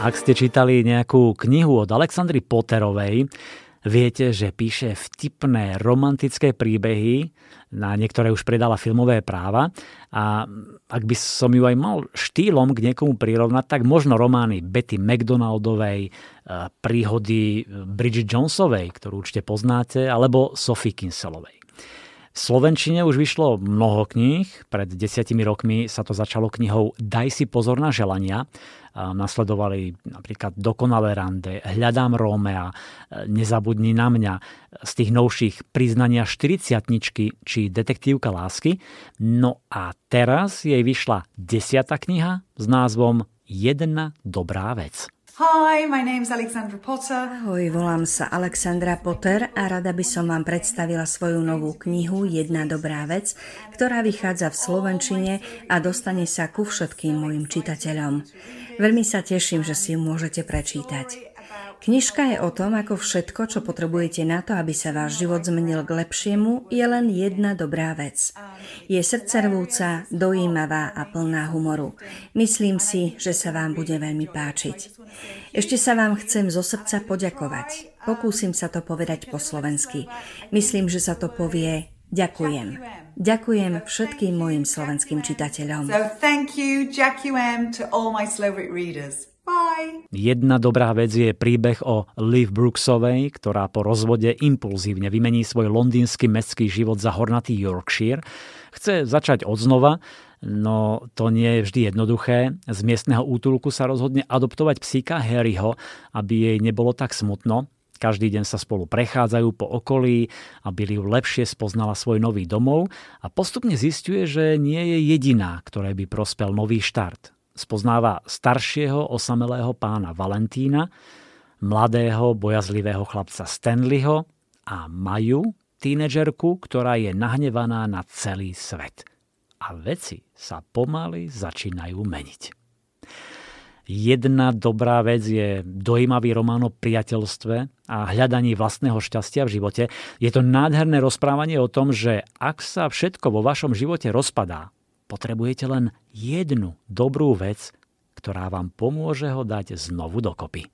Ak ste čítali nejakú knihu od Alexandry Potterovej, viete, že píše vtipné romantické príbehy, na niektoré už predala filmové práva a ak by som ju aj mal štýlom k niekomu prirovnať, tak možno romány Betty McDonaldovej, e, príhody Bridget Jonesovej, ktorú určite poznáte, alebo Sophie Kinselovej. V Slovenčine už vyšlo mnoho kníh. Pred desiatimi rokmi sa to začalo knihou Daj si pozor na želania. Nasledovali napríklad Dokonalé rande, Hľadám Rómea, Nezabudni na mňa, z tých novších Priznania 40 či Detektívka lásky. No a teraz jej vyšla desiata kniha s názvom Jedna dobrá vec. Hi, my name's Alexandra Potter. Ahoj, volám sa Alexandra Potter a rada by som vám predstavila svoju novú knihu Jedna dobrá vec, ktorá vychádza v Slovenčine a dostane sa ku všetkým mojim čitateľom. Veľmi sa teším, že si ju môžete prečítať. Knižka je o tom, ako všetko, čo potrebujete na to, aby sa váš život zmenil k lepšiemu, je len jedna dobrá vec. Je srdcervúca, dojímavá a plná humoru. Myslím si, že sa vám bude veľmi páčiť. Ešte sa vám chcem zo srdca poďakovať. Pokúsim sa to povedať po slovensky. Myslím, že sa to povie Ďakujem. Ďakujem všetkým mojim slovenským čitateľom. So thank you, Jackie M, to all my Slovak readers. Bye. Jedna dobrá vec je príbeh o Liv Brooksovej, ktorá po rozvode impulzívne vymení svoj londýnsky mestský život za hornatý Yorkshire. Chce začať odznova, no to nie je vždy jednoduché. Z miestneho útulku sa rozhodne adoptovať psíka Harryho, aby jej nebolo tak smutno. Každý deň sa spolu prechádzajú po okolí, aby Liv lepšie spoznala svoj nový domov a postupne zistuje, že nie je jediná, ktoré by prospel nový štart spoznáva staršieho osamelého pána Valentína, mladého bojazlivého chlapca Stanleyho a Maju, tínedžerku, ktorá je nahnevaná na celý svet. A veci sa pomaly začínajú meniť. Jedna dobrá vec je dojímavý román o priateľstve a hľadaní vlastného šťastia v živote. Je to nádherné rozprávanie o tom, že ak sa všetko vo vašom živote rozpadá, Potrebujete len jednu dobrú vec, ktorá vám pomôže ho dať znovu dokopy.